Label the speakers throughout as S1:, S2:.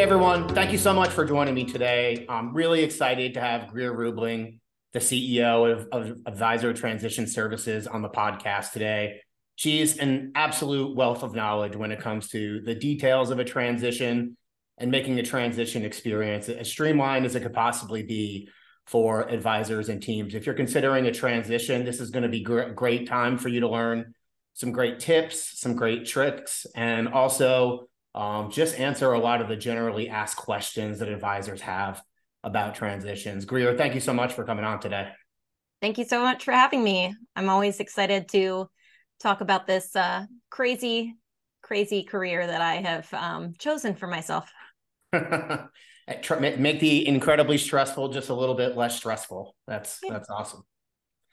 S1: Hey everyone, thank you so much for joining me today. I'm really excited to have Grier Rubeling, the CEO of, of Advisor Transition Services, on the podcast today. She's an absolute wealth of knowledge when it comes to the details of a transition and making a transition experience as streamlined as it could possibly be for advisors and teams. If you're considering a transition, this is going to be a great time for you to learn some great tips, some great tricks, and also um, just answer a lot of the generally asked questions that advisors have about transitions. Grier, thank you so much for coming on today.
S2: Thank you so much for having me. I'm always excited to talk about this uh, crazy, crazy career that I have um, chosen for myself.
S1: Make the incredibly stressful just a little bit less stressful. That's yeah. that's awesome.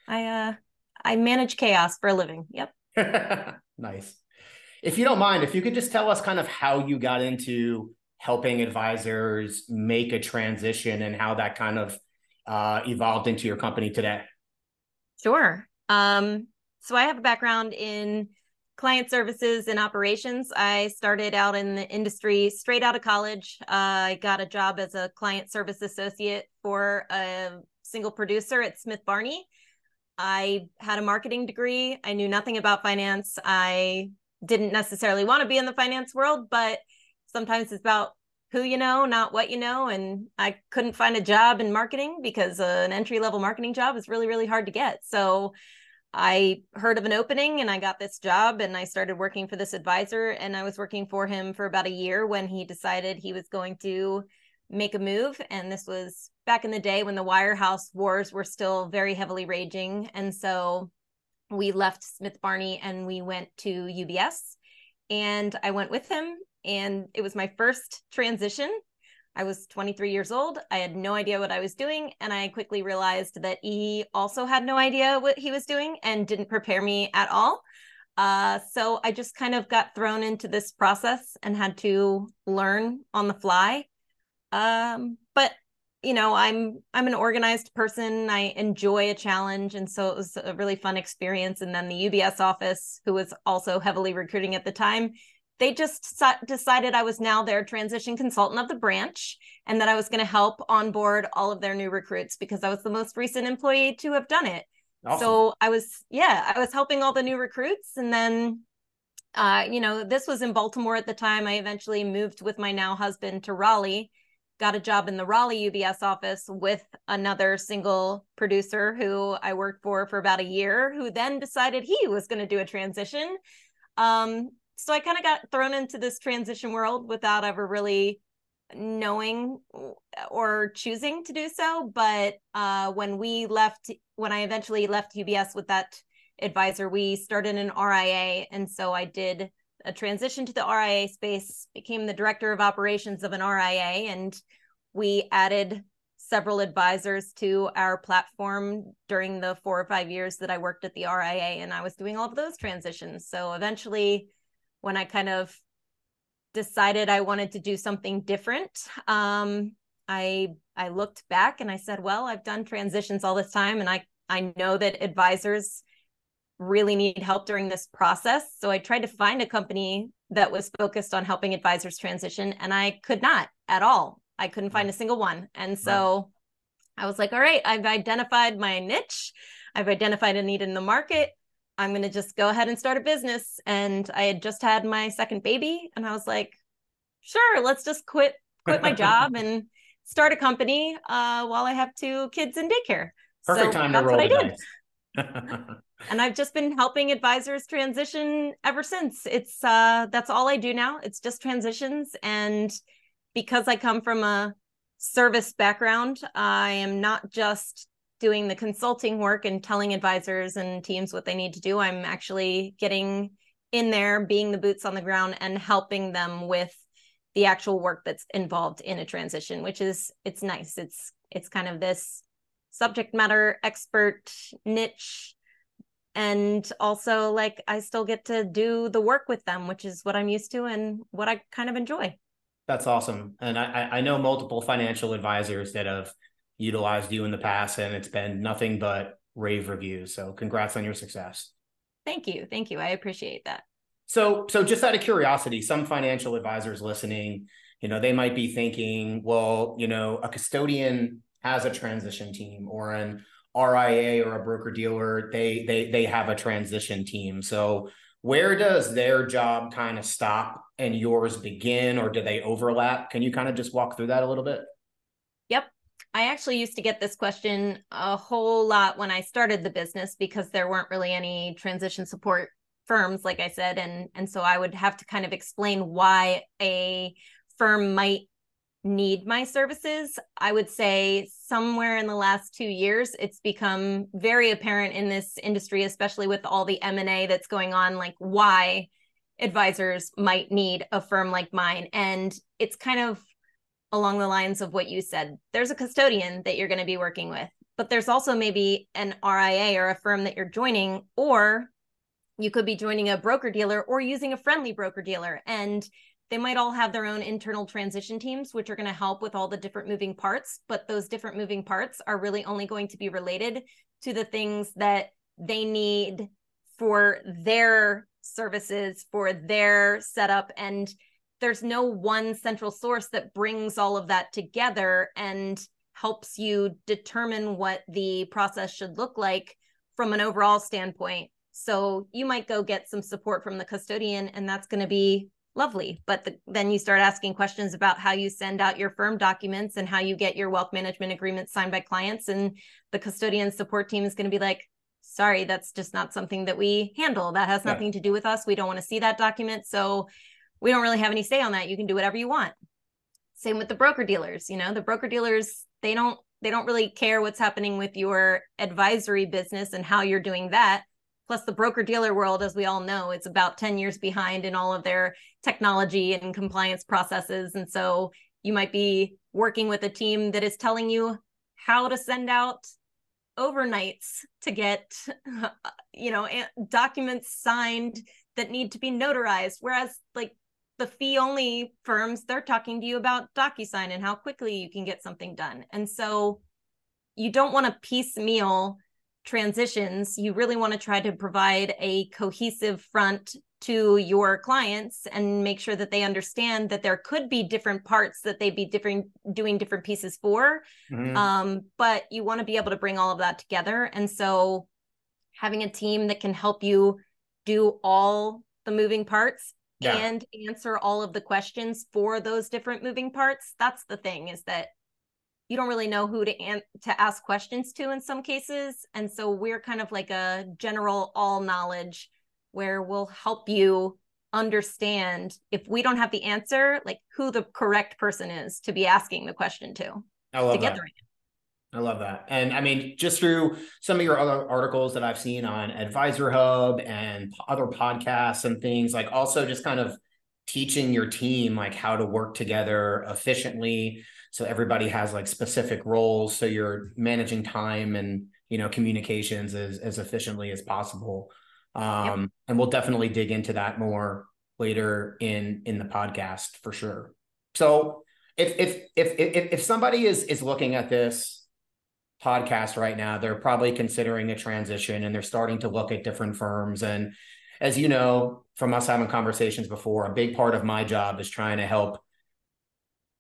S2: I uh I manage chaos for a living. Yep.
S1: nice if you don't mind, if you could just tell us kind of how you got into helping advisors make a transition and how that kind of uh, evolved into your company today.
S2: Sure. Um, so I have a background in client services and operations. I started out in the industry straight out of college. Uh, I got a job as a client service associate for a single producer at Smith Barney. I had a marketing degree. I knew nothing about finance. I didn't necessarily want to be in the finance world, but sometimes it's about who you know, not what you know. And I couldn't find a job in marketing because uh, an entry level marketing job is really, really hard to get. So I heard of an opening and I got this job and I started working for this advisor. And I was working for him for about a year when he decided he was going to make a move. And this was back in the day when the Wirehouse wars were still very heavily raging. And so we left Smith Barney and we went to UBS. And I went with him, and it was my first transition. I was 23 years old. I had no idea what I was doing. And I quickly realized that he also had no idea what he was doing and didn't prepare me at all. Uh, so I just kind of got thrown into this process and had to learn on the fly. Um, but you know i'm i'm an organized person. I enjoy a challenge. And so it was a really fun experience. And then the ubs office who was also heavily recruiting at the time they just decided i was now their transition consultant of the branch and that i was going to help onboard all of their new recruits because i was the most recent employee to have done it. Awesome. so i was yeah i was helping all the new recruits. And then uh, you know this was in baltimore at the time. I eventually moved with my now husband to raleigh got a job in the Raleigh UBS office with another single producer who I worked for for about a year, who then decided he was going to do a transition. Um, so I kind of got thrown into this transition world without ever really knowing or choosing to do so. But uh, when we left, when I eventually left UBS with that advisor, we started an RIA. And so I did a transition to the RIA space, became the director of operations of an RIA, and we added several advisors to our platform during the four or five years that I worked at the RIA, and I was doing all of those transitions. So eventually, when I kind of decided I wanted to do something different, um, I I looked back and I said, well, I've done transitions all this time, and I I know that advisors really need help during this process. So I tried to find a company that was focused on helping advisors transition, and I could not at all. I couldn't find a single one. And so right. I was like, all right, I've identified my niche, I've identified a need in the market. I'm going to just go ahead and start a business. And I had just had my second baby, and I was like, sure, let's just quit quit my job and start a company uh, while I have two kids in daycare.
S1: Perfect so time to roll the
S2: dice. and I've just been helping advisors transition ever since. It's uh that's all I do now. It's just transitions and because I come from a service background, I am not just doing the consulting work and telling advisors and teams what they need to do. I'm actually getting in there, being the boots on the ground and helping them with the actual work that's involved in a transition, which is it's nice. It's it's kind of this subject matter expert niche and also like i still get to do the work with them which is what i'm used to and what i kind of enjoy.
S1: That's awesome and i i know multiple financial advisors that have utilized you in the past and it's been nothing but rave reviews so congrats on your success.
S2: Thank you thank you i appreciate that.
S1: So so just out of curiosity some financial advisors listening you know, they might be thinking, well, you know, a custodian has a transition team or an RIA or a broker dealer, they they they have a transition team. So where does their job kind of stop and yours begin or do they overlap? Can you kind of just walk through that a little bit?
S2: Yep. I actually used to get this question a whole lot when I started the business because there weren't really any transition support firms like I said and and so I would have to kind of explain why a firm might need my services i would say somewhere in the last two years it's become very apparent in this industry especially with all the m&a that's going on like why advisors might need a firm like mine. And it's kind of along the lines of what you said. There's a custodian that you're going to be working with but there's also maybe an ria or a firm that you're joining or you could be joining a broker dealer or using a friendly broker dealer. And they might all have their own internal transition teams, which are going to help with all the different moving parts. But those different moving parts are really only going to be related to the things that they need for their services, for their setup. And there's no one central source that brings all of that together and helps you determine what the process should look like from an overall standpoint. So you might go get some support from the custodian, and that's going to be lovely. But the, then you start asking questions about how you send out your firm documents and how you get your wealth management agreements signed by clients. And the custodian support team is going to be like, sorry, that's just not something that we handle. That has nothing yeah. to do with us. We don't want to see that document. So we don't really have any say on that. You can do whatever you want. Same with the broker dealers. You know, the broker dealers, they don't they don't really care what's happening with your advisory business and how you're doing that Plus, the broker dealer world, as we all know, it's about 10 years behind in all of their technology and compliance processes. And so you might be working with a team that is telling you how to send out overnights to get you know documents signed that need to be notarized whereas like the fee only firms they're talking to you about DocuSign and how quickly you can get something done and so you don't want to piecemeal transitions, you really want to try to provide a cohesive front to your clients and make sure that they understand that there could be different parts that they'd be different doing different pieces for mm-hmm. um, but you want to be able to bring all of that together and so having a team that can help you do all the moving parts yeah. and answer all of the questions for those different moving parts that's the thing is that you don't really know who to an- to ask questions to in some cases and so we're kind of like a general all knowledge where we'll help you understand if we don't have the answer like who the correct person is to be asking the question to
S1: I love to that. I love that. And I mean, just through some of your other articles that I've seen on Advisor Hub and other podcasts and things, like also just kind of teaching your team like how to work together efficiently. So everybody has like specific roles so you're managing time and you know communications as, as efficiently as possible. Um, yep. and we'll definitely dig into that more later in in the podcast for sure. So if if if if, if somebody is is looking at this podcast right now they're probably considering a transition and they're starting to look at different firms. And as you know from us having conversations before a big part of my job is trying to help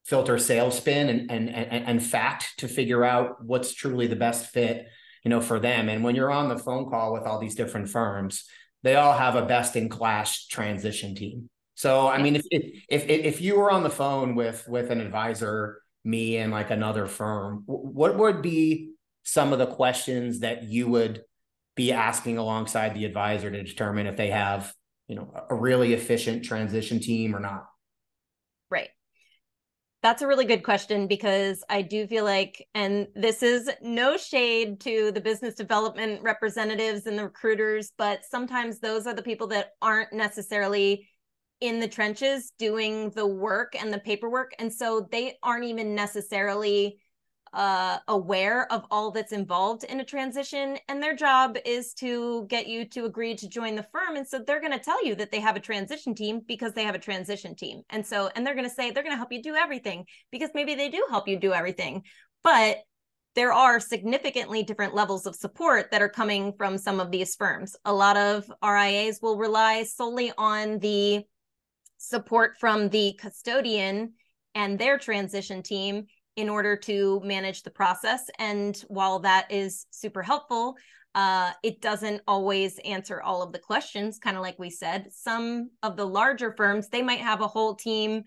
S1: filter sales spin and, and and and fact to figure out what's truly the best fit you know for them. And when you're on the phone call with all these different firms they all have a best in class transition team. So i mean if, if if you were on the phone with with an advisor me and like another firm what would be some of the questions that you would be asking alongside the advisor to determine if they have you know a really efficient transition team or not
S2: right that's a really good question because I do feel like, and this is no shade to the business development representatives and the recruiters, but sometimes those are the people that aren't necessarily in the trenches doing the work and the paperwork. And so they aren't even necessarily uh, aware of all that's involved in a transition and their job is to get you to agree to join the firm and so they're going to tell you that they have a transition team because they have a transition team and so and they're going to say they're going to help you do everything because maybe they do help you do everything but there are significantly different levels of support that are coming from some of these firms. A lot of rias will rely solely on the support from the custodian and their transition team in order to manage the process. And while that is super helpful, uh, it doesn't always answer all of the questions, kind of like we said. Some of the larger firms, they might have a whole team,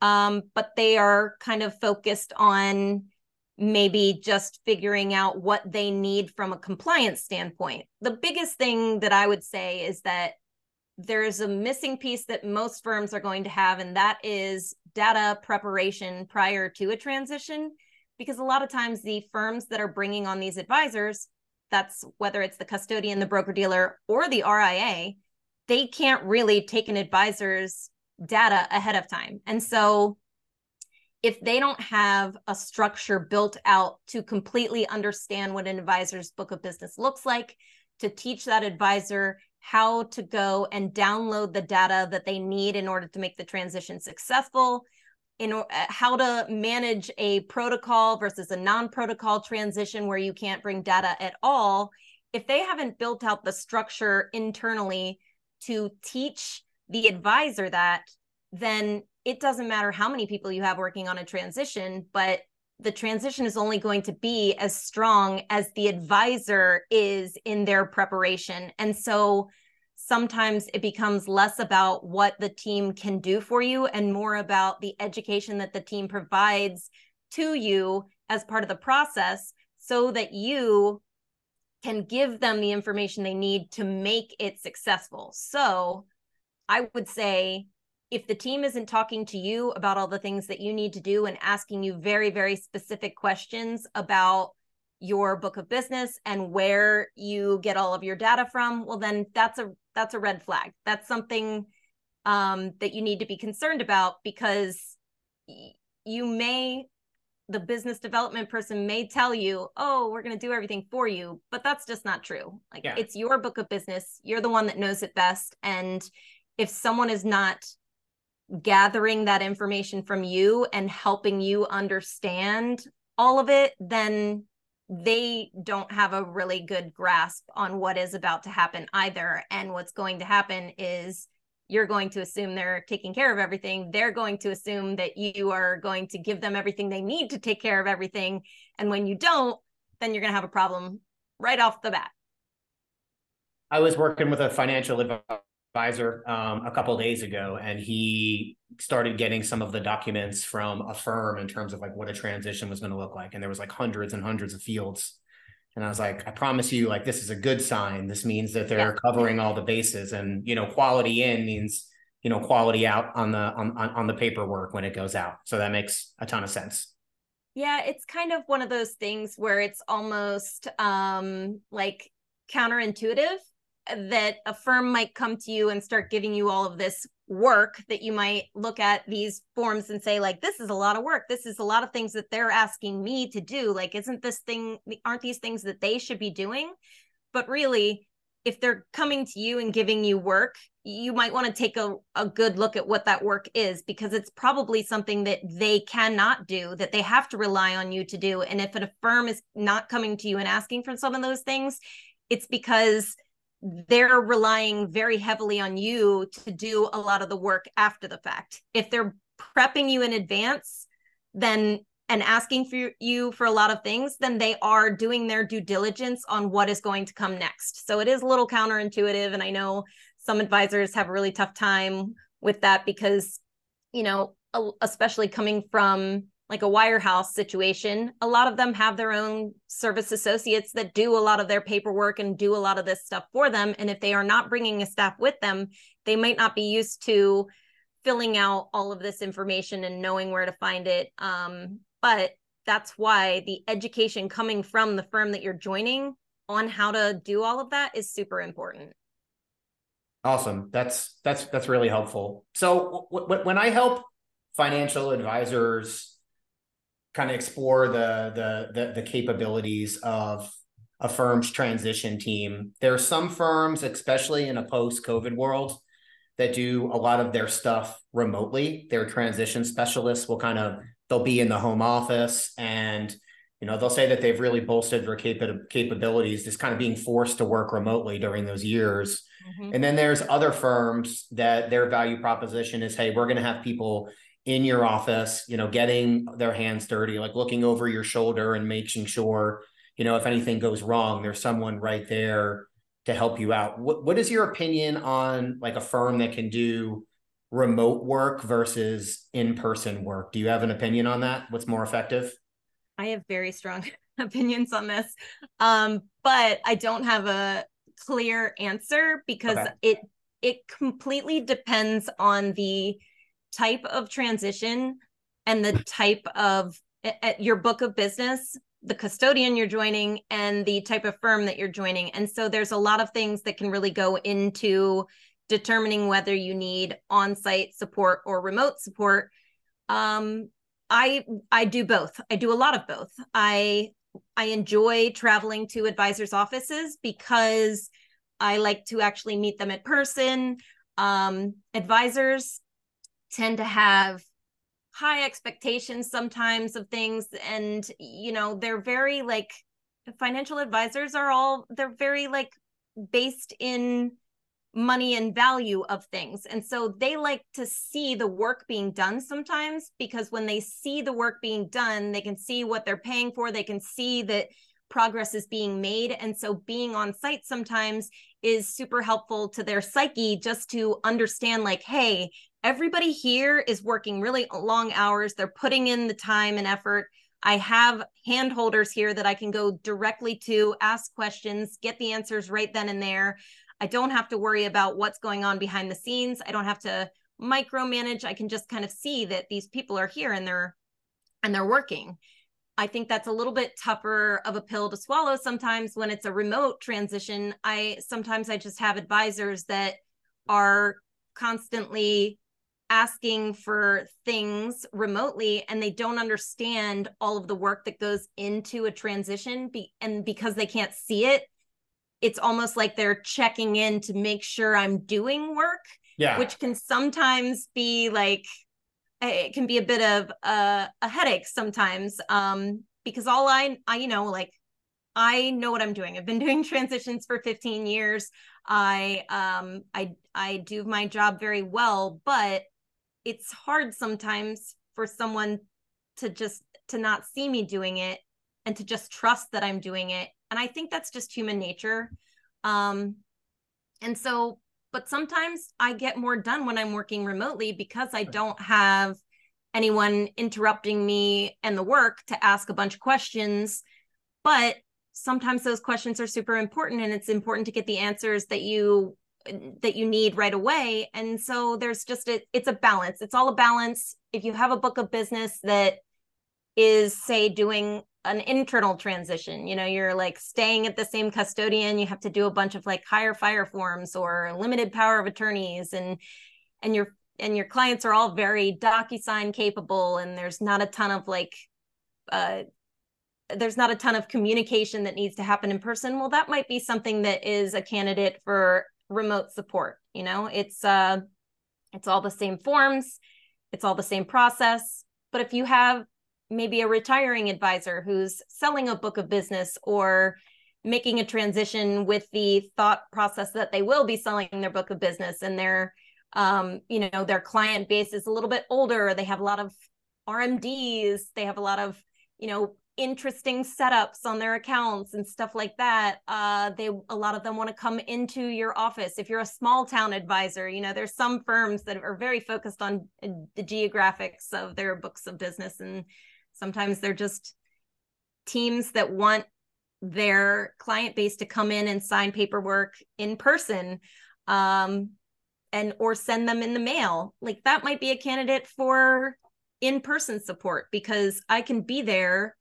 S2: um, but they are kind of focused on maybe just figuring out what they need from a compliance standpoint. The biggest thing that I would say is that there's a missing piece that most firms are going to have, and that is data preparation prior to a transition. Because a lot of times, the firms that are bringing on these advisors that's whether it's the custodian, the broker dealer, or the RIA, they can't really take an advisor's data ahead of time. And so if they don't have a structure built out to completely understand what an advisor's book of business looks like, to teach that advisor how to go and download the data that they need in order to make the transition successful, in uh, how to manage a protocol versus a non-protocol transition where you can't bring data at all. If they haven't built out the structure internally to teach the advisor that then it doesn't matter how many people you have working on a transition but the transition is only going to be as strong as the advisor is in their preparation and so sometimes it becomes less about what the team can do for you and more about the education that the team provides to you as part of the process so that you can give them the information they need to make it successful. So I would say if the team isn't talking to you about all the things that you need to do and asking you very, very specific questions about your book of business and where you get all of your data from, well, then that's a that's a red flag. That's something um, that you need to be concerned about because you may the business development person may tell you, "Oh, we're going to do everything for you," but that's just not true. Like yeah. it's your book of business. You're the one that knows it best, and if someone is not gathering that information from you and helping you understand all of it, then they don't have a really good grasp on what is about to happen either. And what's going to happen is you're going to assume they're taking care of everything. They're going to assume that you are going to give them everything they need to take care of everything. And when you don't, then you're going to have a problem right off the bat.
S1: I was working with a financial advisor advisor um, a couple days ago, and he started getting some of the documents from a firm in terms of like what a transition was going to look like, and there was like hundreds and hundreds of fields. And I was like, I promise you, like this is a good sign. This means that they're yeah. covering all the bases, and you know, quality in means you know quality out on the on on the paperwork when it goes out. So that makes a ton of sense.
S2: Yeah, it's kind of one of those things where it's almost um like counterintuitive that a firm might come to you and start giving you all of this work that you might look at these forms and say like this is a lot of work. This is a lot of things that they're asking me to do. Like isn't this thing aren't these things that they should be doing? But really if they're coming to you and giving you work you might want to take a, a good look at what that work is because it's probably something that they cannot do that they have to rely on you to do. And if a firm is not coming to you and asking for some of those things it's because they're relying very heavily on you to do a lot of the work after the fact. If they're prepping you in advance, then and asking for you for a lot of things, then they are doing their due diligence on what is going to come next. So it is a little counterintuitive. And I know some advisors have a really tough time with that because, you know, especially coming from like a wirehouse situation, a lot of them have their own service associates that do a lot of their paperwork and do a lot of this stuff for them. And if they are not bringing a staff with them, they might not be used to filling out all of this information and knowing where to find it. Um, but that's why the education coming from the firm that you're joining on how to do all of that is super important.
S1: Awesome. That's that's that's really helpful. So w- w- when I help financial advisors kind of explore the, the the the capabilities of a firm's transition team. There are some firms, especially in a post-COVID world, that do a lot of their stuff remotely. Their transition specialists will kind of they'll be in the home office and you know they'll say that they've really bolstered their cap- capabilities just kind of being forced to work remotely during those years mm-hmm. and then there's other firms that their value proposition is hey we're going to have people in your office, you know, getting their hands dirty, like looking over your shoulder and making sure, you know, if anything goes wrong, there's someone right there to help you out. What what is your opinion on like a firm that can do remote work versus in-person work? Do you have an opinion on that? What's more effective?
S2: I have very strong opinions on this. Um, but I don't have a clear answer because okay. it it completely depends on the type of transition and the type of your book of business the custodian you're joining and the type of firm that you're joining. And so there's a lot of things that can really go into determining whether you need on-site support or remote support. Um, i i do both. I do a lot of both. I i enjoy traveling to advisors offices because i like to actually meet them in person. Um, advisors tend to have high expectations sometimes of things and you know they're very like financial advisors are all they're very like based in money and value of things. And so they like to see the work being done sometimes because when they see the work being done they can see what they're paying for they can see that progress is being made and so being on site sometimes is super helpful to their psyche just to understand like hey everybody here is working really long hours. They're putting in the time and effort. I have handholders here that I can go directly to, ask questions, get the answers right then and there. I don't have to worry about what's going on behind the scenes. I don't have to micromanage. I can just kind of see that these people are here and they're and they're working. I think that's a little bit tougher of a pill to swallow sometimes when it's a remote transition. I sometimes I just have advisors that are constantly asking for things remotely and they don't understand all of the work that goes into a transition be, and because they can't see it it's almost like they're checking in to make sure I'm doing work yeah which can sometimes be like it can be a bit of a, a headache sometimes um because all I I you know like I know what I'm doing. I've been doing transitions for 15 years. I um I I do my job very well, but it's hard sometimes for someone to just to not see me doing it and to just trust that I'm doing it. And I think that's just human nature. Um, and so, but sometimes I get more done when I'm working remotely because I don't have anyone interrupting me and the work to ask a bunch of questions. But sometimes those questions are super important and it's important to get the answers that you that you need right away. And so there's just a, it's a balance. It's all a balance. If you have a book of business that is say doing an internal transition. You know you're like staying at the same custodian. You have to do a bunch of like higher fire forms or limited power of attorneys and and your and your clients are all very docusign capable and there's not a ton of like uh there's not a ton of communication that needs to happen in person. Well that might be something that is a candidate for remote support you know? It's uh it's all the same forms. It's all the same process. But if you have maybe a retiring advisor who's selling a book of business or making a transition with the thought process that they will be selling their book of business and their um, you know their client base is a little bit older. They have a lot of rmds they have a lot of you know interesting setups on their accounts and stuff like that. Uh they a lot of them want to come into your office. If you're a small town advisor you know there's some firms that are very focused on uh, the geographics of their books of business and sometimes they're just teams that want their client base to come in and sign paperwork in person um and or send them in the mail like that might be a candidate for in-person support because I can be there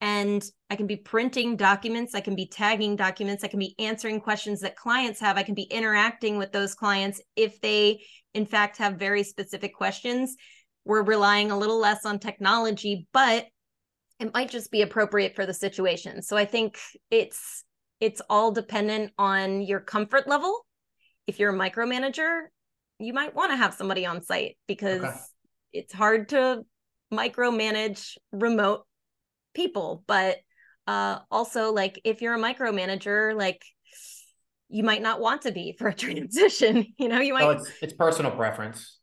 S2: and I can be printing documents, I can be tagging documents, I can be answering questions that clients have, I can be interacting with those clients if they, in fact, have very specific questions. We're relying a little less on technology, but it might just be appropriate for the situation. So I think it's it's all dependent on your comfort level. If you're a micromanager, you might want to have somebody on site because okay. it's hard to micromanage remote people but uh also like if you're a micromanager like you might not want to be for a transition you know you might
S1: it's, it's personal preference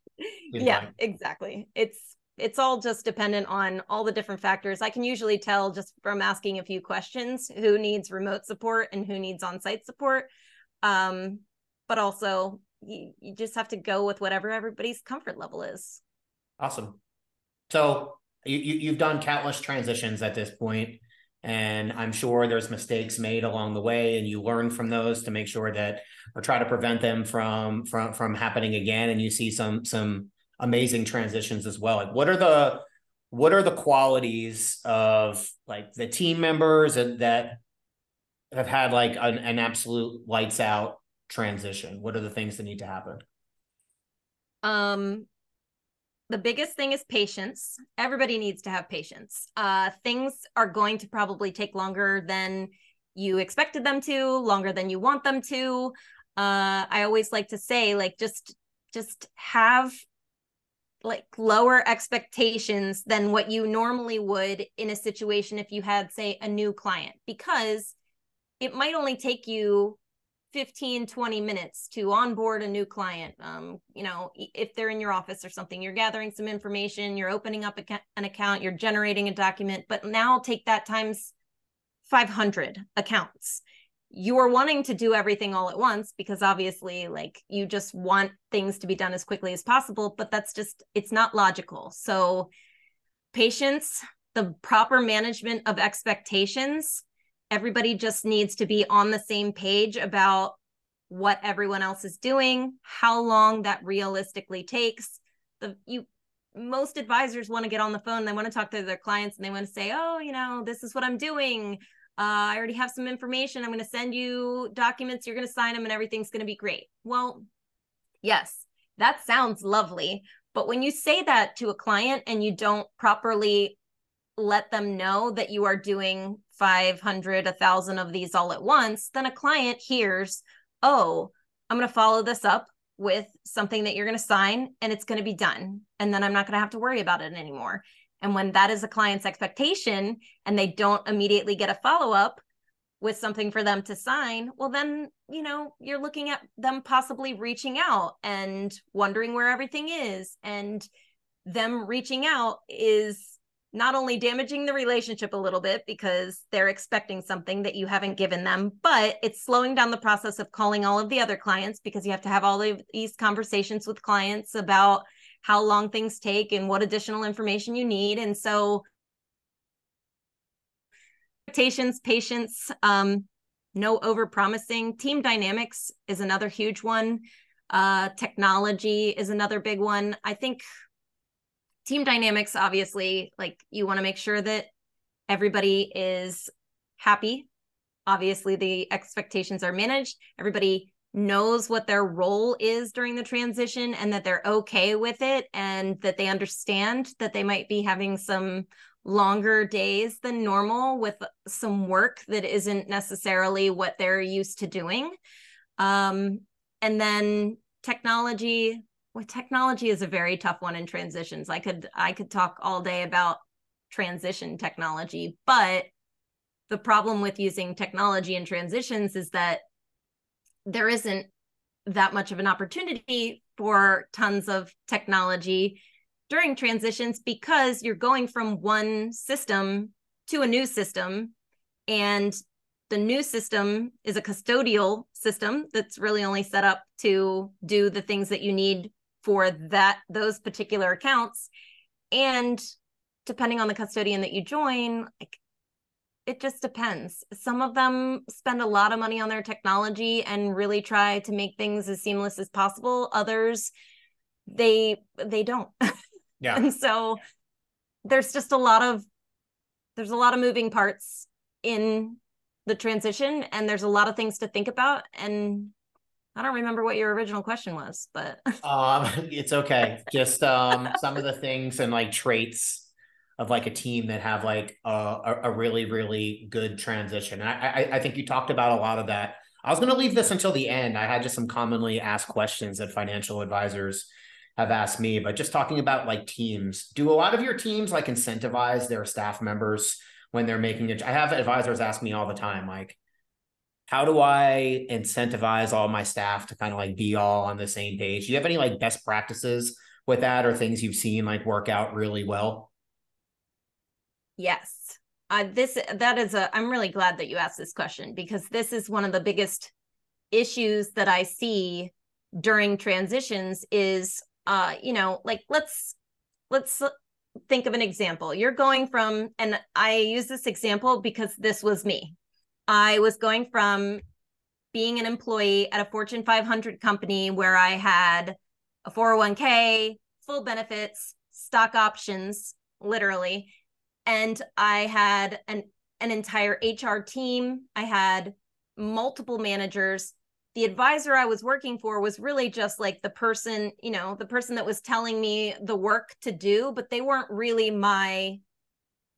S2: yeah exactly it's it's all just dependent on all the different factors. I can usually tell just from asking a few questions who needs remote support and who needs on-site support. Um, but also you, you just have to go with whatever everybody's comfort level is.
S1: Awesome. So you, you have done countless transitions at this point, and I'm sure there's mistakes made along the way, and you learn from those to make sure that or try to prevent them from from from happening again. And you see some some amazing transitions as well. Like what are the what are the qualities of like the team members that have had like an, an absolute lights out transition? What are the things that need to happen?
S2: Um, the biggest thing is patience. Everybody needs to have patience. Uh, things are going to probably take longer than you expected them to, longer than you want them to. Uh, I always like to say, like, just just have like lower expectations than what you normally would in a situation if you had say a new client because it might only take you 15 20 minutes to onboard a new client. Um, you know if they're in your office or something you're gathering some information you're opening up a, an account you're generating a document but now take that times 500 accounts. You're wanting to do everything all at once because obviously like you just want things to be done as quickly as possible but that's just it's not logical. So patience the proper management of expectations everybody just needs to be on the same page about what everyone else is doing how long that realistically takes the you most advisors want to get on the phone they want to talk to their clients and they want to say oh you know this is what i'm doing uh, I already have some information. I'm going to send you documents. You're going to sign them and everything's going to be great. Well, yes, that sounds lovely. But when you say that to a client and you don't properly let them know that you are doing 500, 1,000 of these all at once, then a client hears, oh, I'm going to follow this up with something that you're going to sign and it's going to be done. And then I'm not going to have to worry about it anymore. And when that is a client's expectation and they don't immediately get a follow up with something for them to sign, well, then, you know, you're looking at them possibly reaching out and wondering where everything is. And them reaching out is not only damaging the relationship a little bit because they're expecting something that you haven't given them, but it's slowing down the process of calling all of the other clients because you have to have all of these conversations with clients about how long things take and what additional information you need. And so expectations, patience, um, no over promising. Team dynamics is another huge one. Uh, technology is another big one. I think team dynamics, obviously, like you want to make sure that everybody is happy. Obviously, the expectations are managed. Everybody knows what their role is during the transition and that they're okay with it and that they understand that they might be having some longer days than normal with some work that isn't necessarily what they're used to doing um, and then technology well technology is a very tough one in transitions. I could i could talk all day about transition technology but the problem with using technology in transitions is that there isn't that much of an opportunity for tons of technology during transitions because you're going from one system to a new system and the new system is a custodial system that's really only set up to do the things that you need for that those particular accounts and depending on the custodian that you join like it just depends. Some of them spend a lot of money on their technology and really try to make things as seamless as possible. Others, they they don't. Yeah. and so there's just a lot of there's a lot of moving parts in the transition and there's a lot of things to think about and I don't remember what your original question was, but
S1: um it's okay. Just um some of the things and like traits of like a team that have like a, a really really good transition. I, I I think you talked about a lot of that. I was going to leave this until the end. I had just some commonly asked questions that financial advisors have asked me, but just talking about like teams. Do a lot of your teams like incentivize their staff members when they're making it? I have advisors ask me all the time, like, how do I incentivize all my staff to kind of like be all on the same page? Do you have any like best practices with that or things you've seen like work out really well?
S2: Yes. Uh, this that is a I'm really glad that you asked this question because this is one of the biggest issues that I see during transitions is uh you know like let's let's think of an example you're going from and I use this example because this was me I was going from being an employee at a Fortune 500 company where I had a 401k, full benefits, stock options, literally. And I had an, an entire HR team. I had multiple managers. The advisor I was working for was really just like the person, you know, the person that was telling me the work to do, but they weren't really my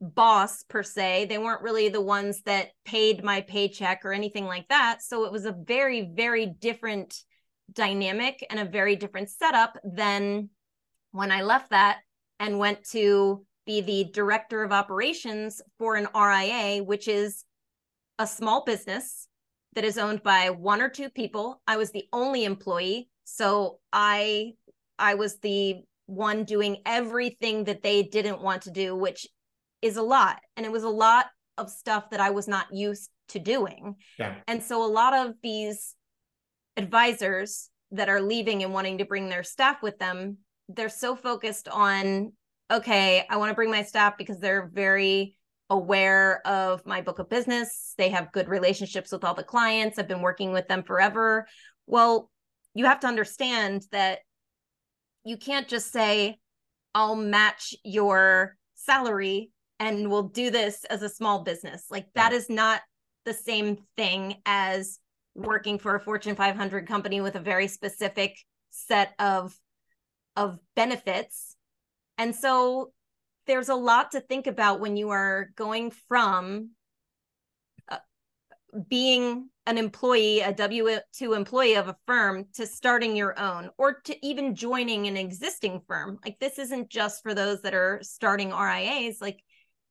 S2: boss per se. They weren't really the ones that paid my paycheck or anything like that. So it was a very, very different dynamic and a very different setup than when I left that and went to be the director of operations for an RIA, which is a small business that is owned by one or two people. I was the only employee, so I I was the one doing everything that they didn't want to do, which is a lot. And it was a lot of stuff that I was not used to doing. Yeah. And so a lot of these advisors that are leaving and wanting to bring their staff with them, they're so focused on, okay, I want to bring my staff because they're very aware of my book of business. They have good relationships with all the clients. I've been working with them forever. Well, you have to understand that you can't just say, I'll match your salary and we'll do this as a small business. Like that is not the same thing as working for a Fortune 500 company with a very specific set of of benefits. And so there's a lot to think about when you are going from uh, being an employee, a W 2 employee of a firm, to starting your own or to even joining an existing firm. Like, this isn't just for those that are starting RIAs. Like,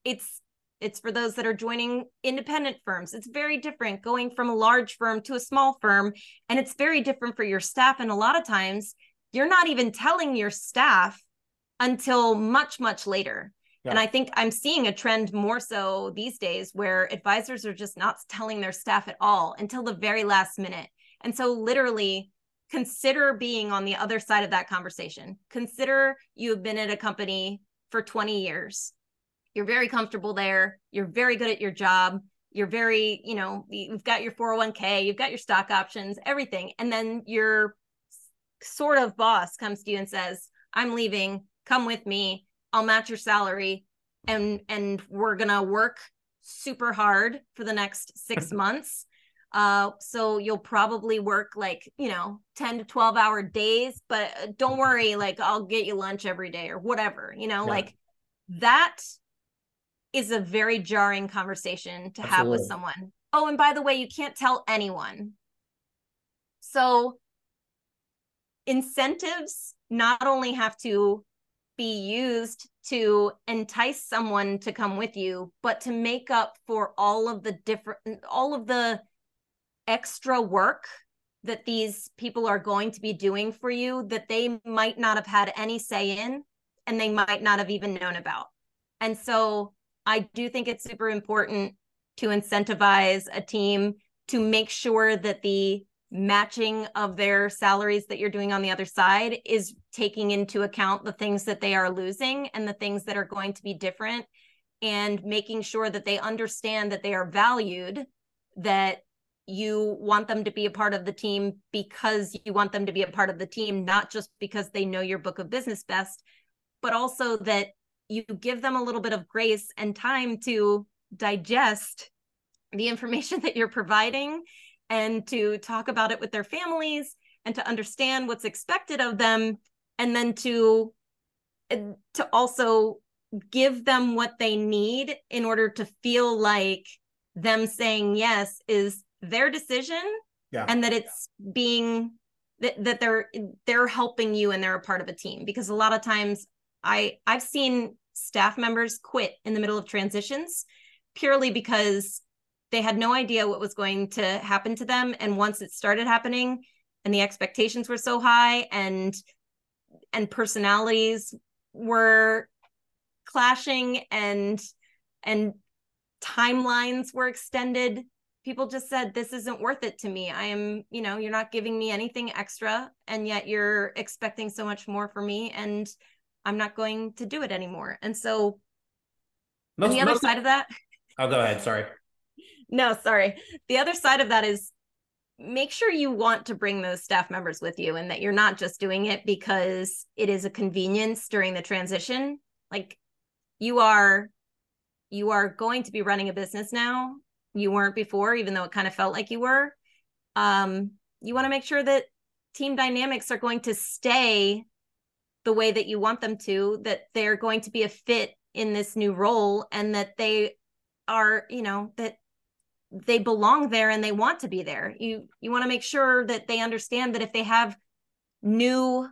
S2: it's it's for those that are joining independent firms. It's very different going from a large firm to a small firm and it's very different for your staff and a lot of times you're not even telling your staff until much much later. Yeah. and i think i'm seeing a trend more so these days where advisors are just not telling their staff at all until the very last minute. And so literally consider being on the other side of that conversation. Consider you have been at a company for 20 years you're very comfortable there. You're very good at your job. You're very you know you've got your 401k you've got your stock options everything. And then your sort of boss comes to you and says i'm leaving. Come with me. I'll match your salary and and we're gonna work super hard for the next six months. Uh so you'll probably work like you know 10 to 12 hour days but uh, don't worry like i'll get you lunch every day or whatever you know yeah. like that is a very jarring conversation to Absolutely. have with someone. Oh, and by the way, you can't tell anyone. So incentives not only have to be used to entice someone to come with you, but to make up for all of the different, all of the extra work that these people are going to be doing for you that they might not have had any say in and they might not have even known about. And so I do think it's super important to incentivize a team to make sure that the matching of their salaries that you're doing on the other side is taking into account the things that they are losing and the things that are going to be different and making sure that they understand that they are valued that you want them to be a part of the team because you want them to be a part of the team not just because they know your book of business best but also that you give them a little bit of grace and time to digest the information that you're providing and to talk about it with their families and to understand what's expected of them and then to to also give them what they need in order to feel like them saying yes is their decision yeah. and that it's being that, that they're they're helping you and they're a part of a team because a lot of times i i've seen staff members quit in the middle of transitions purely because they had no idea what was going to happen to them. And once it started happening and the expectations were so high and and personalities were clashing and and timelines were extended people just said this isn't worth it to me. I am you know you're not giving me anything extra and yet you're expecting so much more for me. And i'm not going to do it anymore. And so most, the other side of that
S1: oh, go ahead sorry.
S2: No sorry. The other side of that is make sure you want to bring those staff members with you and that you're not just doing it because it is a convenience during the transition. Like you are you are going to be running a business now. You weren't before even though it kind of felt like you were. Um you want to make sure that team dynamics are going to stay the way that you want them to that they're going to be a fit in this new role and that they are you know that they belong there and they want to be there you you want to make sure that they understand that if they have new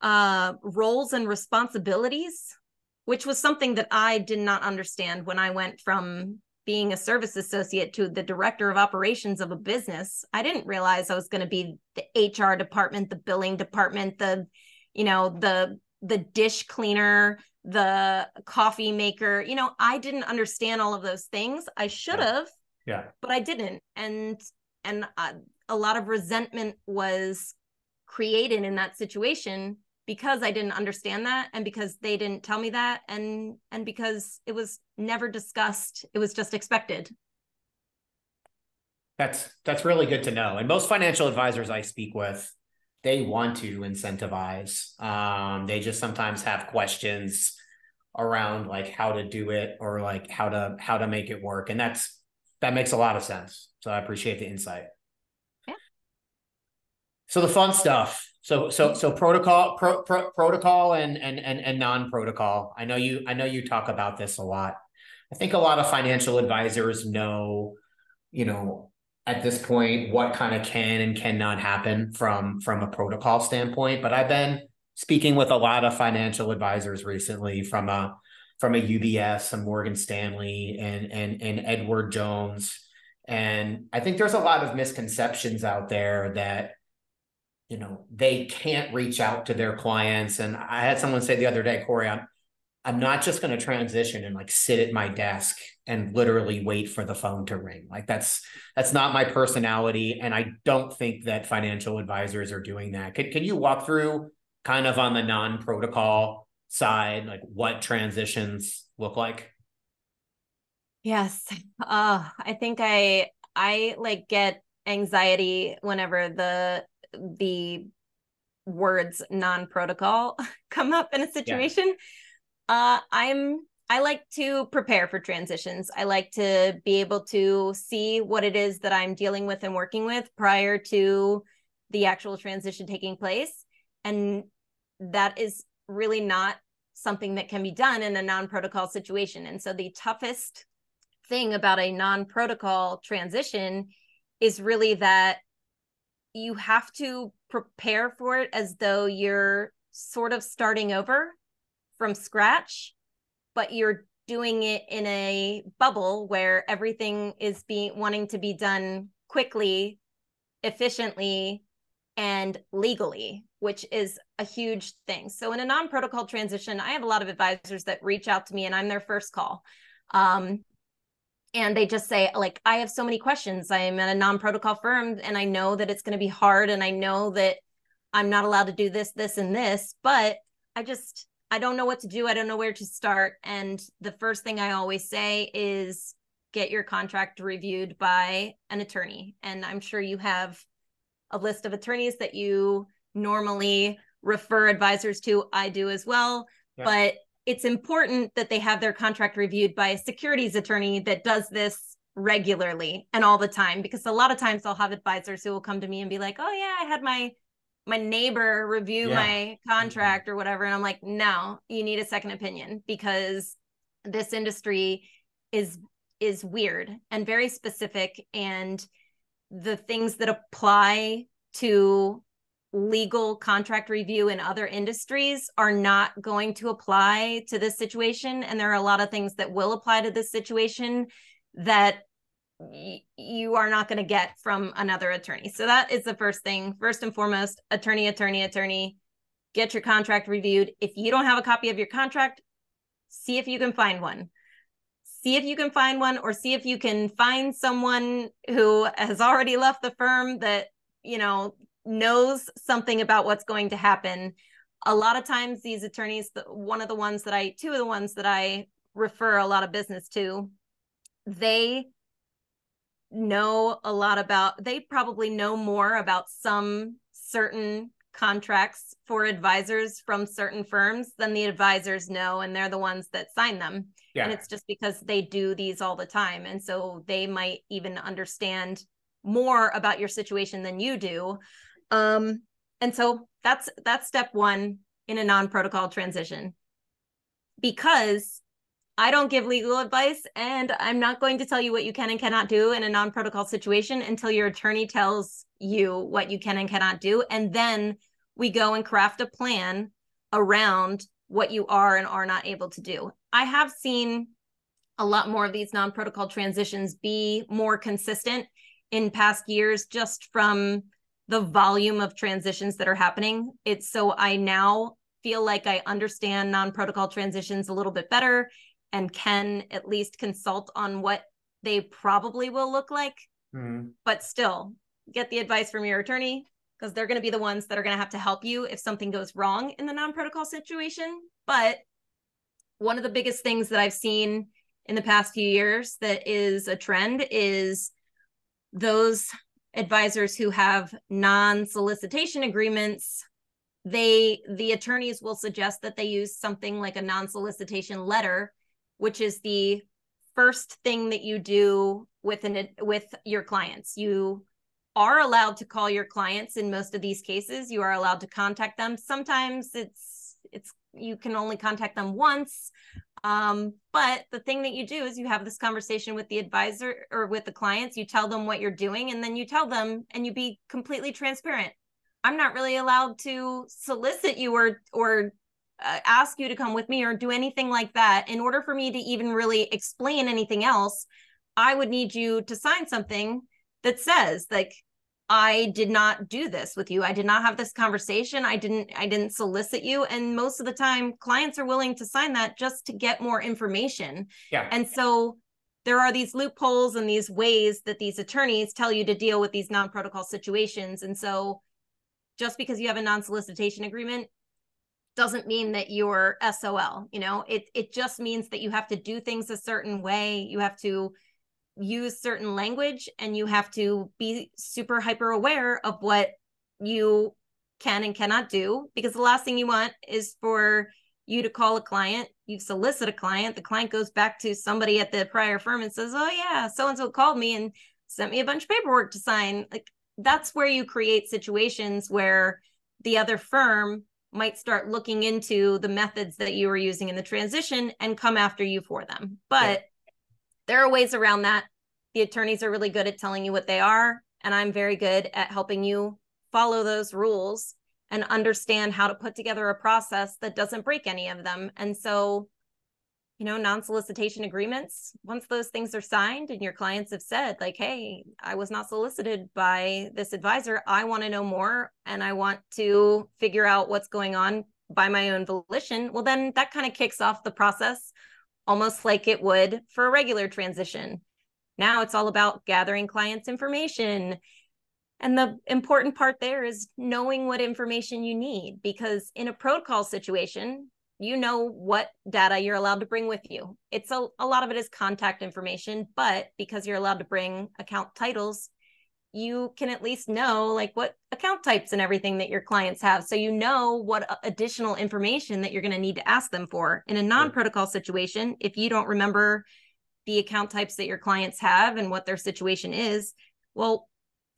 S2: uh roles and responsibilities which was something that I did not understand when I went from being a service associate to the director of operations of a business. I didn't realize I was going to be the HR department, the billing department, the you know, the the dish cleaner, the coffee maker. You know, I didn't understand all of those things. I should have.
S1: Yeah. yeah.
S2: But I didn't. And and uh, a lot of resentment was created in that situation because I didn't understand that and because they didn't tell me that and and because it was never discussed it was just expected
S1: that's that's really good to know and most financial advisors I speak with they want to incentivize. Um they just sometimes have questions around like how to do it or like how to how to make it work. And that's that makes a lot of sense. So I appreciate the insight.
S2: Yeah.
S1: So the fun stuff. So so so protocol pro, pro, protocol and and and and non-protocol. I know you I know you talk about this a lot. I think a lot of financial advisors know, you know, at this point what kind of can and cannot happen from from a protocol standpoint, but I've been speaking with a lot of financial advisors recently from a from a UBS, a Morgan Stanley and and and Edward Jones. And I think there's a lot of misconceptions out there that you know they can't reach out to their clients and i had someone say the other day corey i'm i'm not just going to transition and like sit at my desk and literally wait for the phone to ring. Like that's that's not my personality and i don't think that financial advisors are doing that. Can, can you walk through kind of on the non-protocol side like what transitions look like?
S2: Yes. Uh i think i i like get anxiety whenever the the words non-protocol come up in a situation. yeah. Uh i'm i like to prepare for transitions. I like to be able to see what it is that i'm dealing with and working with prior to the actual transition taking place. And that is really not something that can be done in a non-protocol situation. And so the toughest thing about a non-protocol transition is really that you have to prepare for it as though you're sort of starting over from scratch, but you're doing it in a bubble where everything is being wanting to be done quickly, efficiently, and legally, which is a huge thing. So in a non-protocol transition, I have a lot of advisors that reach out to me and I'm their first call. Um, and they just say like i have so many questions i'm at a non-protocol firm and i know that it's going to be hard and i know that i'm not allowed to do this this and this but i just i don't know what to do. I don't know where to start. And the first thing i always say is get your contract reviewed by an attorney. And i'm sure you have a list of attorneys that you normally refer advisors to. I do as well. Yeah. but it's important that they have their contract reviewed by a securities attorney that does this regularly and all the time because a lot of times I'll have advisors who will come to me and be like, "Oh yeah, I had my my neighbor review yeah. my mm-hmm. contract or whatever." And I'm like, "No, you need a second opinion because this industry is is weird and very specific and the things that apply to legal contract review in other industries are not going to apply to this situation and there are a lot of things that will apply to this situation that you are not going to get from another attorney so that is the first thing first and foremost attorney attorney attorney get your contract reviewed. If you don't have a copy of your contract, see if you can find one. See if you can find one or see if you can find someone who has already left the firm that, you know, knows something about what's going to happen. A lot of times these attorneys, one of the ones that I, two of the ones that I refer a lot of business to, they know a lot about, they probably know more about some certain contracts for advisors from certain firms than the advisors know and they're the ones that sign them. Yeah. and it's just because they do these all the time. And so they might even understand more about your situation than you do. Um and so that's that's step 1 in a non-protocol transition. Because I don't give legal advice and I'm not going to tell you what you can and cannot do in a non-protocol situation until your attorney tells you what you can and cannot do and then we go and craft a plan around what you are and are not able to do. I have seen a lot more of these non-protocol transitions be more consistent in past years just from the volume of transitions that are happening. It's so I now feel like I understand non-protocol transitions a little bit better and can at least consult on what they probably will look like. Mm. But still, get the advice from your attorney because they're going to be the ones that are going to have to help you if something goes wrong in the non-protocol situation. But one of the biggest things that I've seen in the past few years that is a trend is those advisors who have non-solicitation agreements they the attorneys will suggest that they use something like a non-solicitation letter which is the first thing that you do with an with your clients. You are allowed to call your clients in most of these cases. You are allowed to contact them. Sometimes it's it's you can only contact them once. Um, but the thing that you do is you have this conversation with the advisor or with the clients, you tell them what you're doing, and then you tell them and you be completely transparent. I'm not really allowed to solicit you or or Uh, ask you to come with me or do anything like that in order for me to even really explain anything else i would need you to sign something that says like i did not do this with you. I did not have this conversation. I didn't i didn't solicit you. And most of the time clients are willing to sign that just to get more information. Yeah. And so there are these loopholes and these ways that these attorneys tell you to deal with these non-protocol situations. And so just because you have a non-solicitation agreement doesn't mean that you're SOL. You know, it it just means that you have to do things a certain way. You have to use certain language and you have to be super hyper aware of what you can and cannot do because the last thing you want is for you to call a client, you solicit a client, the client goes back to somebody at the prior firm and says, "Oh yeah, so and so called me and sent me a bunch of paperwork to sign." Like that's where you create situations where the other firm might start looking into the methods that you were using in the transition and come after you for them. But yeah. there are ways around that. The attorneys are really good at telling you what they are, and I'm very good at helping you follow those rules and understand how to put together a process that doesn't break any of them. And so you know non-solicitation agreements once those things are signed and your clients have said like hey i was not solicited by this advisor. I want to know more and i want to figure out what's going on by my own volition well then that kind of kicks off the process almost like it would for a regular transition. Now it's all about gathering clients information. And the important part there is knowing what information you need because in a protocol situation you know what data you're allowed to bring with you. It's a, a lot of it is contact information, but because you're allowed to bring account titles, you can at least know like what account types and everything that your clients have. So you know what additional information that you're going to need to ask them for. In a non protocol situation, if you don't remember the account types that your clients have and what their situation is, well,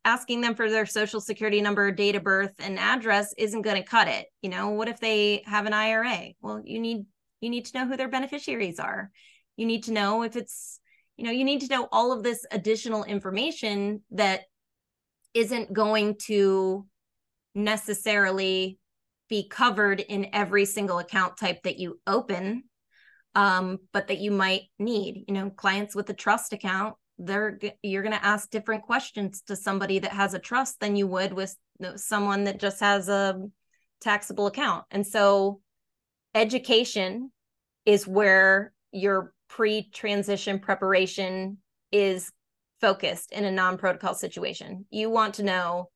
S2: asking them for their social security number, date of birth, and address isn't going to cut it. You know, what if they have an IRA? Well, you need you need to know who their beneficiaries are. You need to know if it's, you know, you need to know all of this additional information that isn't going to necessarily be covered in every single account type that you open um, but that you might need you know clients with a trust account they're you're going to ask different questions to somebody that has a trust than you would with someone that just has a taxable account. And so education is where your pre-transition preparation is focused in a non-protocol situation. You want to know,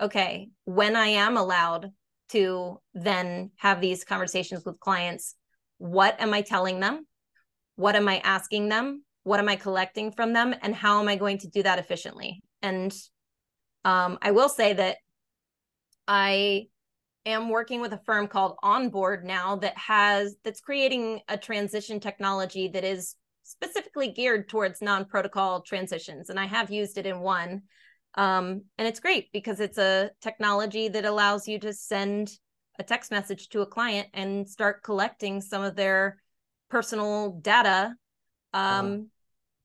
S2: okay, when I am allowed to then have these conversations with clients, what am I telling them? What am I asking them? What am I collecting from them? And how am I going to do that efficiently? And um, I will say that I am working with a firm called Onboard now that has that's creating a transition technology that is specifically geared towards non-protocol transitions and i have used it in one um, and it's great because it's a technology that allows you to send a text message to a client and start collecting some of their personal data um,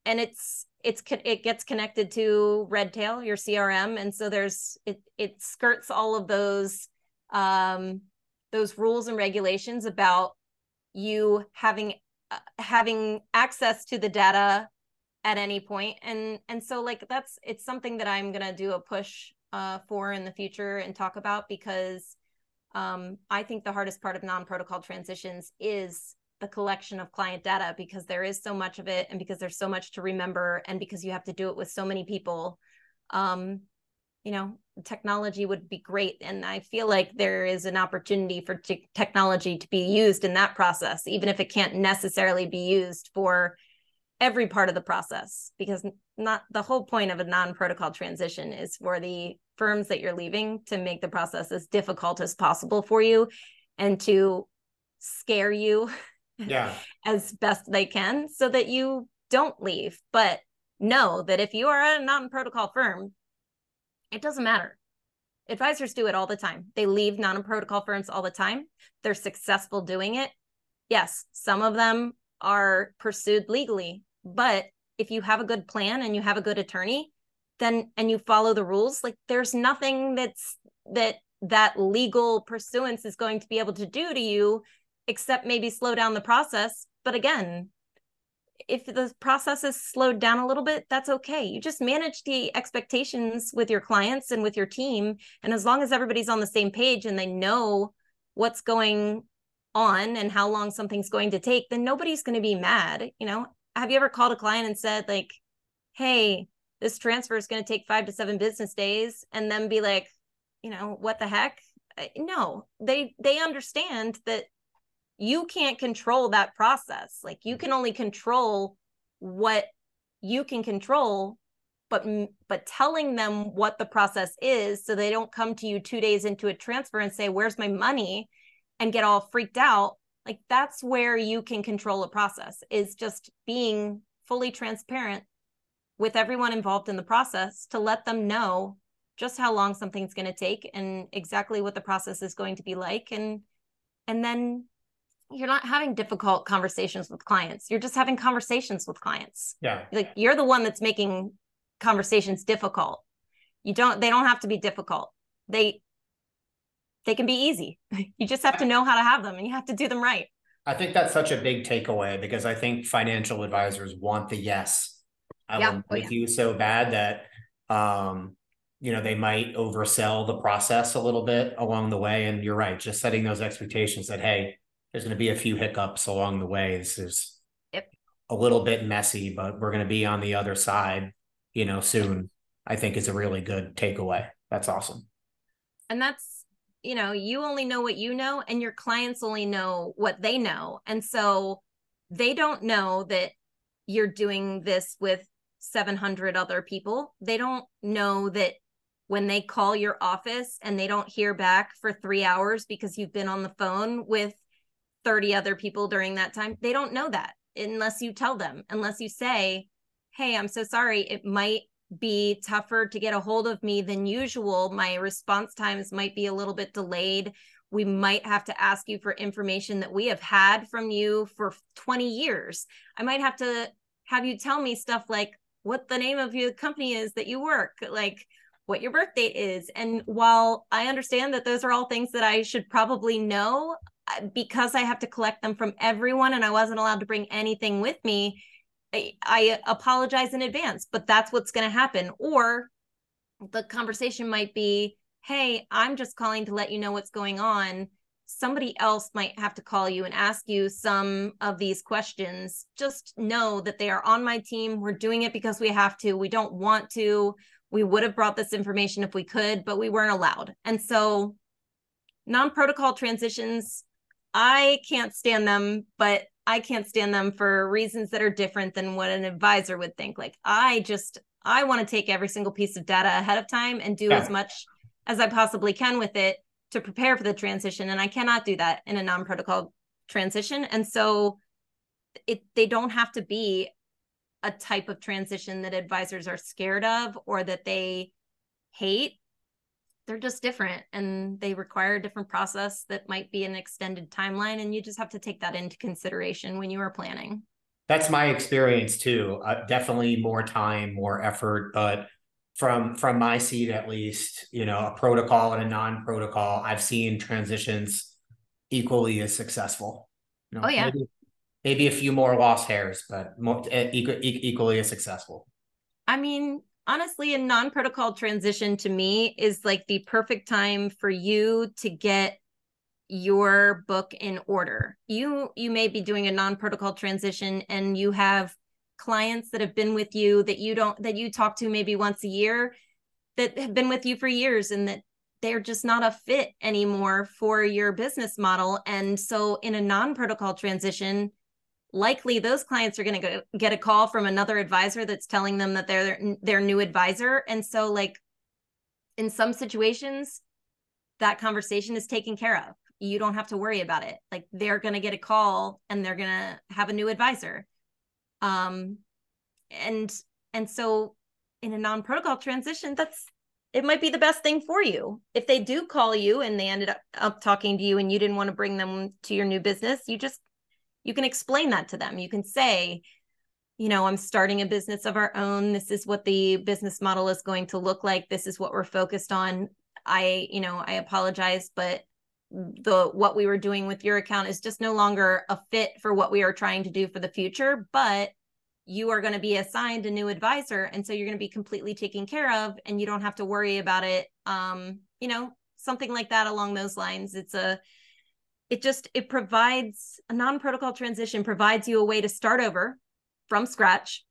S2: and it's it's it gets connected to redtail your crm and so there's it it skirts all of those um, those rules and regulations about you having uh, having access to the data at any point and and so like that's it's something that i'm going to do a push uh, for in the future and talk about because um, i think the hardest part of non-protocol transitions is the collection of client data because there is so much of it and because there's so much to remember and because you have to do it with so many people um, you know technology would be great. And i feel like there is an opportunity for technology to be used in that process even if it can't necessarily be used for every part of the process because not the whole point of a non-protocol transition is for the firms that you're leaving to make the process as difficult as possible for you and to scare you
S1: yeah
S2: as best they can so that you don't leave but know that if you are a non-protocol firm it doesn't matter. Advisors do it all the time. They leave non protocol firms all the time. They're successful doing it. Yes, some of them are pursued legally, but if you have a good plan and you have a good attorney, then and you follow the rules, like there's nothing that's that that legal pursuance is going to be able to do to you except maybe slow down the process. But again, if the process is slowed down a little bit, that's okay. You just manage the expectations with your clients and with your team. And as long as everybody's on the same page and they know what's going on and how long something's going to take, then nobody's going to be mad. You know, have you ever called a client and said, like, hey, this transfer is going to take five to seven business days and then be like, you know, what the heck? No, they they understand that you can't control that process. Like you can only control what you can control but but telling them what the process is so they don't come to you 2 days into a transfer and say where's my money? and get all freaked out. Like that's where you can control a process is just being fully transparent with everyone involved in the process to let them know just how long something's going to take and exactly what the process is going to be like and and then you're not having difficult conversations with clients. You're just having conversations with clients.
S1: Yeah.
S2: Like you're the one that's making conversations difficult. You don't they don't have to be difficult. They they can be easy. You just have to know how to have them and you have to do them right.
S1: I think that's such a big takeaway because I think financial advisors want the yes. I yeah. want oh, yeah. you so bad that um you know they might oversell the process a little bit along the way and you're right just setting those expectations that hey there's going to be a few hiccups along the way. This is
S2: yep.
S1: a little bit messy, but we're going to be on the other side, you know, soon. I think is a really good takeaway. That's awesome.
S2: And that's, you know, you only know what you know, and your clients only know what they know. And so they don't know that you're doing this with 700 other people. They don't know that when they call your office and they don't hear back for three hours because you've been on the phone with 30 other people during that time. They don't know that unless you tell them, unless you say, Hey, I'm so sorry. It might be tougher to get a hold of me than usual. My response times might be a little bit delayed. We might have to ask you for information that we have had from you for 20 years. I might have to have you tell me stuff like what the name of your company is that you work, like what your birth date is. And while I understand that those are all things that I should probably know, because I have to collect them from everyone and I wasn't allowed to bring anything with me, I, I apologize in advance, but that's what's going to happen. Or the conversation might be, hey, I'm just calling to let you know what's going on, somebody else might have to call you and ask you some of these questions. Just know that they are on my team. We're doing it because we have to. We don't want to. We would have brought this information if we could, but we weren't allowed. And so, non protocol transitions, I can't stand them, but I can't stand them for reasons that are different than what an advisor would think. Like, I just, I want to take every single piece of data ahead of time and do yeah. as much as I possibly can with it to prepare for the transition and i cannot do that in a non-protocol transition and so it they don't have to be a type of transition that advisors are scared of or that they hate they're just different and they require a different process that might be an extended timeline and you just have to take that into consideration when you are planning.
S1: That's my experience too uh, definitely more time more effort but from from my seat at least you know a protocol and a non-protocol i've seen transitions equally as successful.
S2: You know, oh yeah.
S1: maybe, maybe a few more lost hairs but more, equal, equally as successful.
S2: I mean honestly a non-protocol transition to me is like the perfect time for you to get your book in order. You you may be doing a non-protocol transition and you have clients that have been with you that you don't that you talk to maybe once a year that have been with you for years and that they're just not a fit anymore for your business model. And so in a non-protocol transition likely those clients are going to get a call from another advisor that's telling them that they're their new advisor. And so like in some situations that conversation is taken care of. You don't have to worry about it. Like they're going to get a call and they're going to have a new advisor. Um and and so in a non-protocol transition that's it might be the best thing for you. If they do call you and they ended up, up talking to you and you didn't want to bring them to your new business you just you can explain that to them. You can say you know i'm starting a business of our own. This is what the business model is going to look like. This is what we're focused on. I you know i apologize but the what we were doing with your account is just no longer a fit for what we are trying to do for the future but you are going to be assigned a new advisor and so you're going to be completely taken care of and you don't have to worry about it. Um you know something like that along those lines. It's a it just it provides a non-protocol transition provides you a way to start over from scratch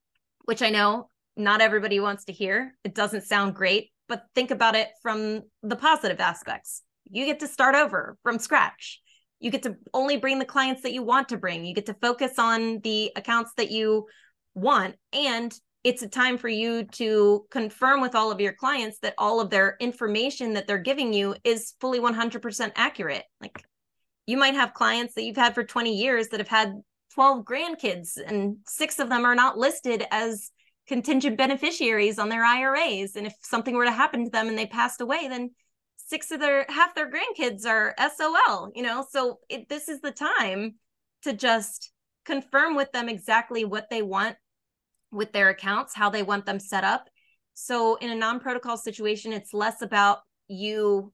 S2: which i know not everybody wants to hear it doesn't sound great but think about it from the positive aspects you get to start over from scratch. You get to only bring the clients that you want to bring. You get to focus on the accounts that you want. And it's a time for you to confirm with all of your clients that all of their information that they're giving you is fully 100% accurate. Like you might have clients that you've had for 20 years that have had 12 grandkids, and six of them are not listed as contingent beneficiaries on their IRAs. And if something were to happen to them and they passed away, then six of their half their grandkids are SOL, you know. So it, this is the time to just confirm with them exactly what they want with their accounts, how they want them set up. So in a non-protocol situation, it's less about you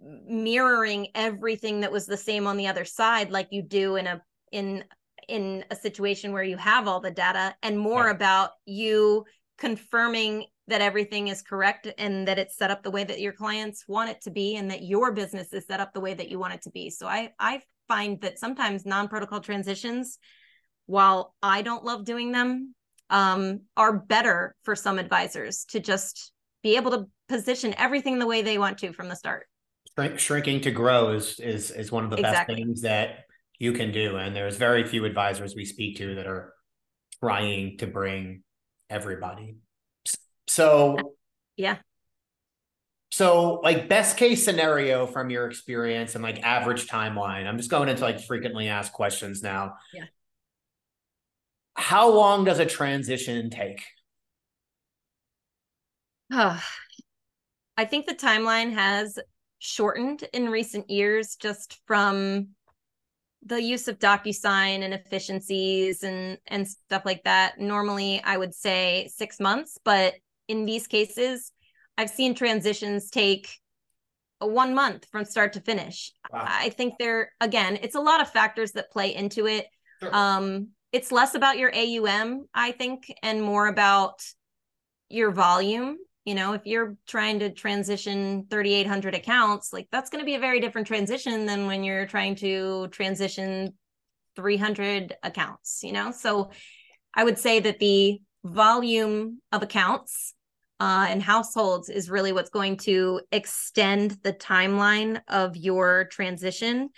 S2: mirroring everything that was the same on the other side like you do in a in in a situation where you have all the data and more right. about you confirming that everything is correct and that it's set up the way that your clients want it to be and that your business is set up the way that you want it to be so i i find that sometimes non-protocol transitions while i don't love doing them um, are better for some advisors to just be able to position everything the way they want to from the start
S1: Shrink, shrinking to grow is is is one of the exactly. best things that you can do and there's very few advisors we speak to that are trying to bring everybody so
S2: yeah.
S1: So like best case scenario from your experience and like average timeline. I'm just going into like frequently asked questions now.
S2: Yeah.
S1: How long does a transition take?
S2: Oh, I think the timeline has shortened in recent years just from the use of DocuSign and efficiencies and and stuff like that. Normally I would say 6 months, but in these cases, I've seen transitions take a one month from start to finish. Wow. I think there again, it's a lot of factors that play into it. Sure. Um, it's less about your AUM, I think, and more about your volume you know if you're trying to transition 3800 accounts like that's going to be a very different transition than when you're trying to transition 300 accounts you know? So i would say that the volume of accounts uh, and households is really what's going to extend the timeline of your transition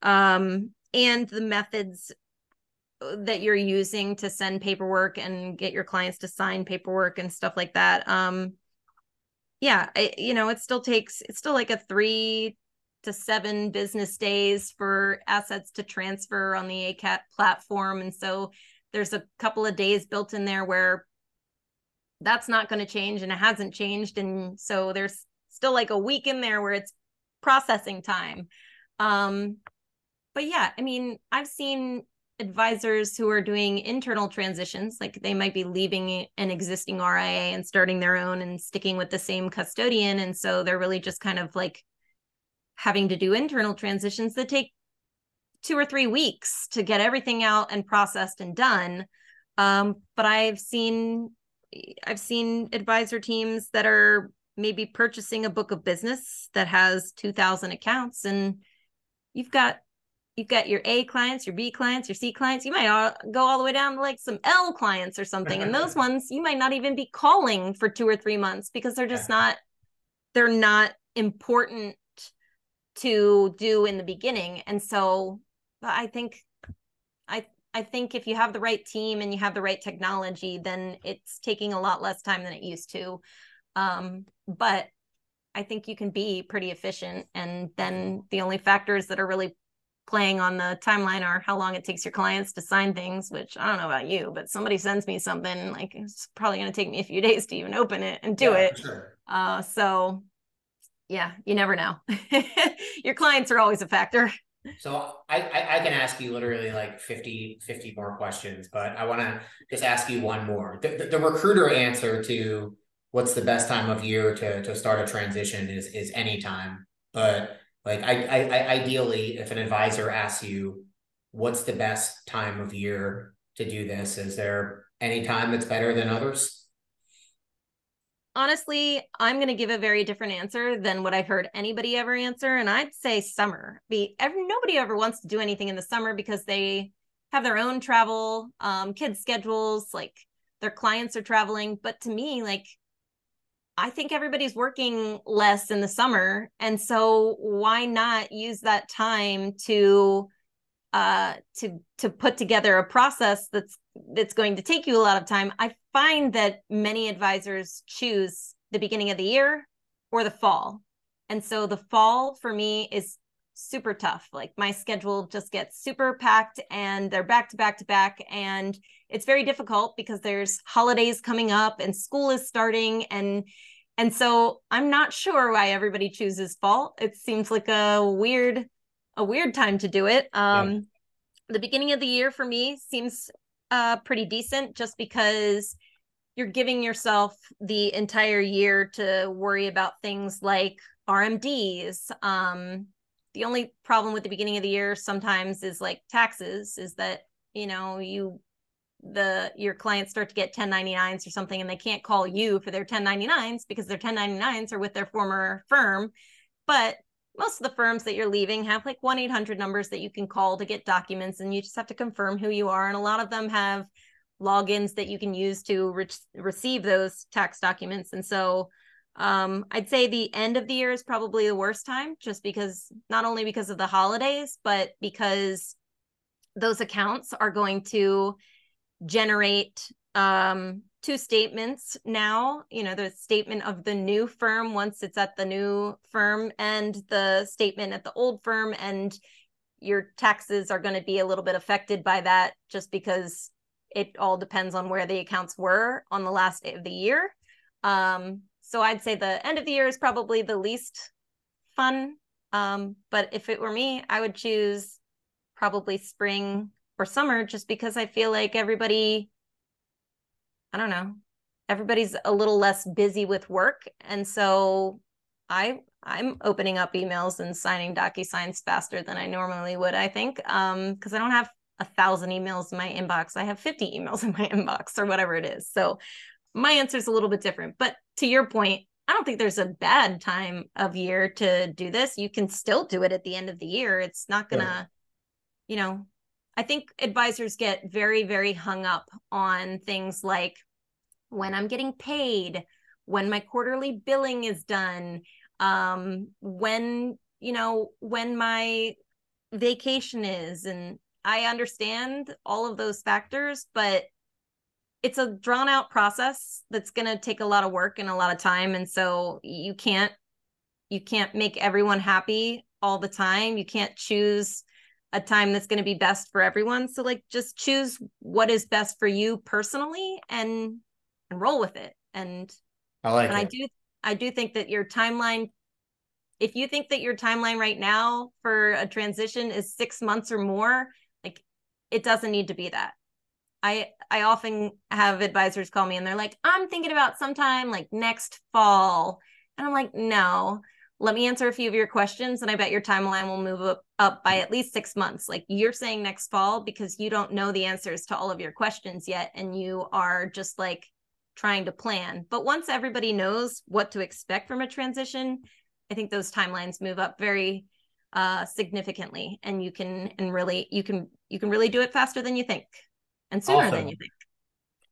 S2: um, and the methods that you're using to send paperwork and get your clients to sign paperwork and stuff like that. Um yeah it, you know it still takes it's still like a three to seven business days for assets to transfer on the acat platform. And so there's a couple of days built in there where that's not going to change and it hasn't changed. And so there's still like a week in there where it's processing time. Um but yeah i mean i've seen advisors who are doing internal transitions, like they might be leaving an existing RIA and starting their own and sticking with the same custodian. And so they're really just kind of like having to do internal transitions that take two or three weeks to get everything out and processed and done. Um, but I've seen I've seen advisor teams that are maybe purchasing a book of business that has 2000 accounts and you've got you've got your A clients, your B clients, your C clients. You might all, go all the way down to like some L clients or something. And those ones you might not even be calling for two or three months because they're just not they're not important to do in the beginning. And so I think I I think if you have the right team and you have the right technology, then it's taking a lot less time than it used to. Um, but I think you can be pretty efficient. And then the only factors that are really playing on the timeline are how long it takes your clients to sign things, which I don't know about you, but somebody sends me something like it's probably going to take me a few days to even open it and do yeah, it. Sure. Uh, so yeah, you never know. your clients are always a factor.
S1: So I, I, I can ask you literally like 50, 50 more questions, but I want to just ask you one more. The, the, the recruiter answer to what's the best time of year to, to start a transition is, is anytime. But like I, I, I ideally, if an advisor asks you, what's the best time of year to do this? Is there any time that's better than others?
S2: honestly, I'm going to give a very different answer than what I've heard anybody ever answer. And I'd say summer. Be every, nobody ever wants to do anything in the summer because they have their own travel, um, kids' schedules, like their clients are traveling. But to me, like I think everybody's working less in the summer. And so why not use that time to uh to to put together a process that's that's going to take you a lot of time. I find that many advisors choose the beginning of the year or the fall. And so the fall for me is super tough. Like my schedule just gets super packed and they're back to back to back. And it's very difficult because there's holidays coming up and school is starting. And and so I'm not sure why everybody chooses fall. It seems like a weird, a weird time to do it. Um yeah. the beginning of the year for me seems uh pretty decent just because you're giving yourself the entire year to worry about things like RMDs. Um, the only problem with the beginning of the year sometimes is like taxes, is that you know you the your clients start to get 1099s or something and they can't call you for their 1099s because their 1099s are with their former firm but most of the firms that you're leaving have like 1-800 numbers that you can call to get documents and you just have to confirm who you are and a lot of them have logins that you can use to re- receive those tax documents. And so um, I'd say the end of the year is probably the worst time, just because not only because of the holidays, but because those accounts are going to generate um, two statements now. You know, the statement of the new firm once it's at the new firm, and the statement at the old firm, and your taxes are going to be a little bit affected by that, just because it all depends on where the accounts were on the last day of the year. Um, so I'd say the end of the year is probably the least fun. Um, but if it were me, I would choose probably spring or summer just because I feel like everybody, I don't know, everybody's a little less busy with work. And so I I'm opening up emails and signing DocuSigns faster than I normally would, I think. Um, because I don't have a thousand emails in my inbox. I have 50 emails in my inbox or whatever it is. So my answer is a little bit different. But to your point, I don't think there's a bad time of year to do this. You can still do it at the end of the year. It's not gonna, yeah. you know, I think advisors get very, very hung up on things like when I'm getting paid, when my quarterly billing is done, um, when, you know, when my vacation is. And I understand all of those factors, but it's a drawn out process that's going to take a lot of work and a lot of time and so you can't you can't make everyone happy all the time. You can't choose a time that's going to be best for everyone. So like just choose what is best for you personally and and roll with it. And
S1: i like
S2: and
S1: it.
S2: i do i do think that your timeline if you think that your timeline right now for a transition is 6 months or more like it doesn't need to be that I I often have advisors call me and they're like, I'm thinking about sometime like next fall. And I'm like, no, let me answer a few of your questions and I bet your timeline will move up, up by at least six months. Like you're saying next fall because you don't know the answers to all of your questions yet. And you are just like trying to plan. But once everybody knows what to expect from a transition, I think those timelines move up very uh significantly and you can and really you can you can really do it faster than you think and sooner awesome. than you think.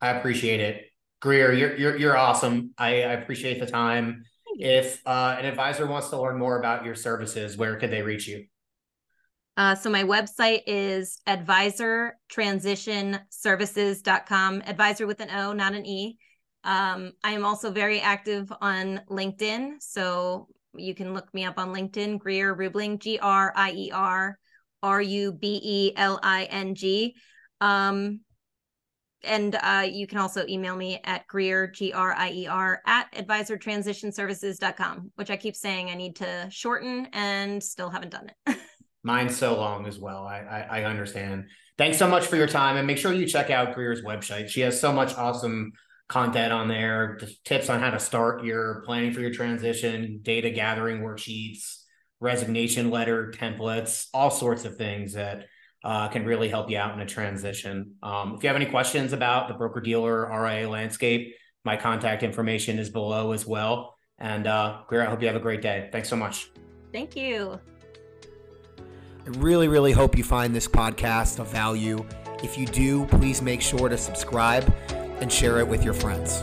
S1: I appreciate it. Grier, you're you're you're awesome. I, I appreciate the time. If uh, an advisor wants to learn more about your services, where could they reach you?
S2: Uh, so my website is advisortransitionservices.com, advisor with an O, not an E. Um, I am also very active on LinkedIn. So you can look me up on LinkedIn, Grier Rubeling, G R I E R R U B E L I N G. Um, and uh, you can also email me at Grier, G R I E R, at advisortransitionservices.com, which I keep saying I need to shorten and still haven't done it.
S1: Mine's so long as well. I, I, I understand. Thanks so much for your time, and make sure you check out Grier's website. She has so much awesome content on there, tips on how to start your planning for your transition, data gathering worksheets, resignation letter templates, all sorts of things that uh, can really help you out in a transition. Um, if you have any questions about the broker dealer RIA landscape, my contact information is below as well. And uh, Grier, I hope you have a great day. Thanks so much.
S2: Thank you.
S3: I really, really hope you find this podcast of value. If you do, please make sure to subscribe and share it with your friends.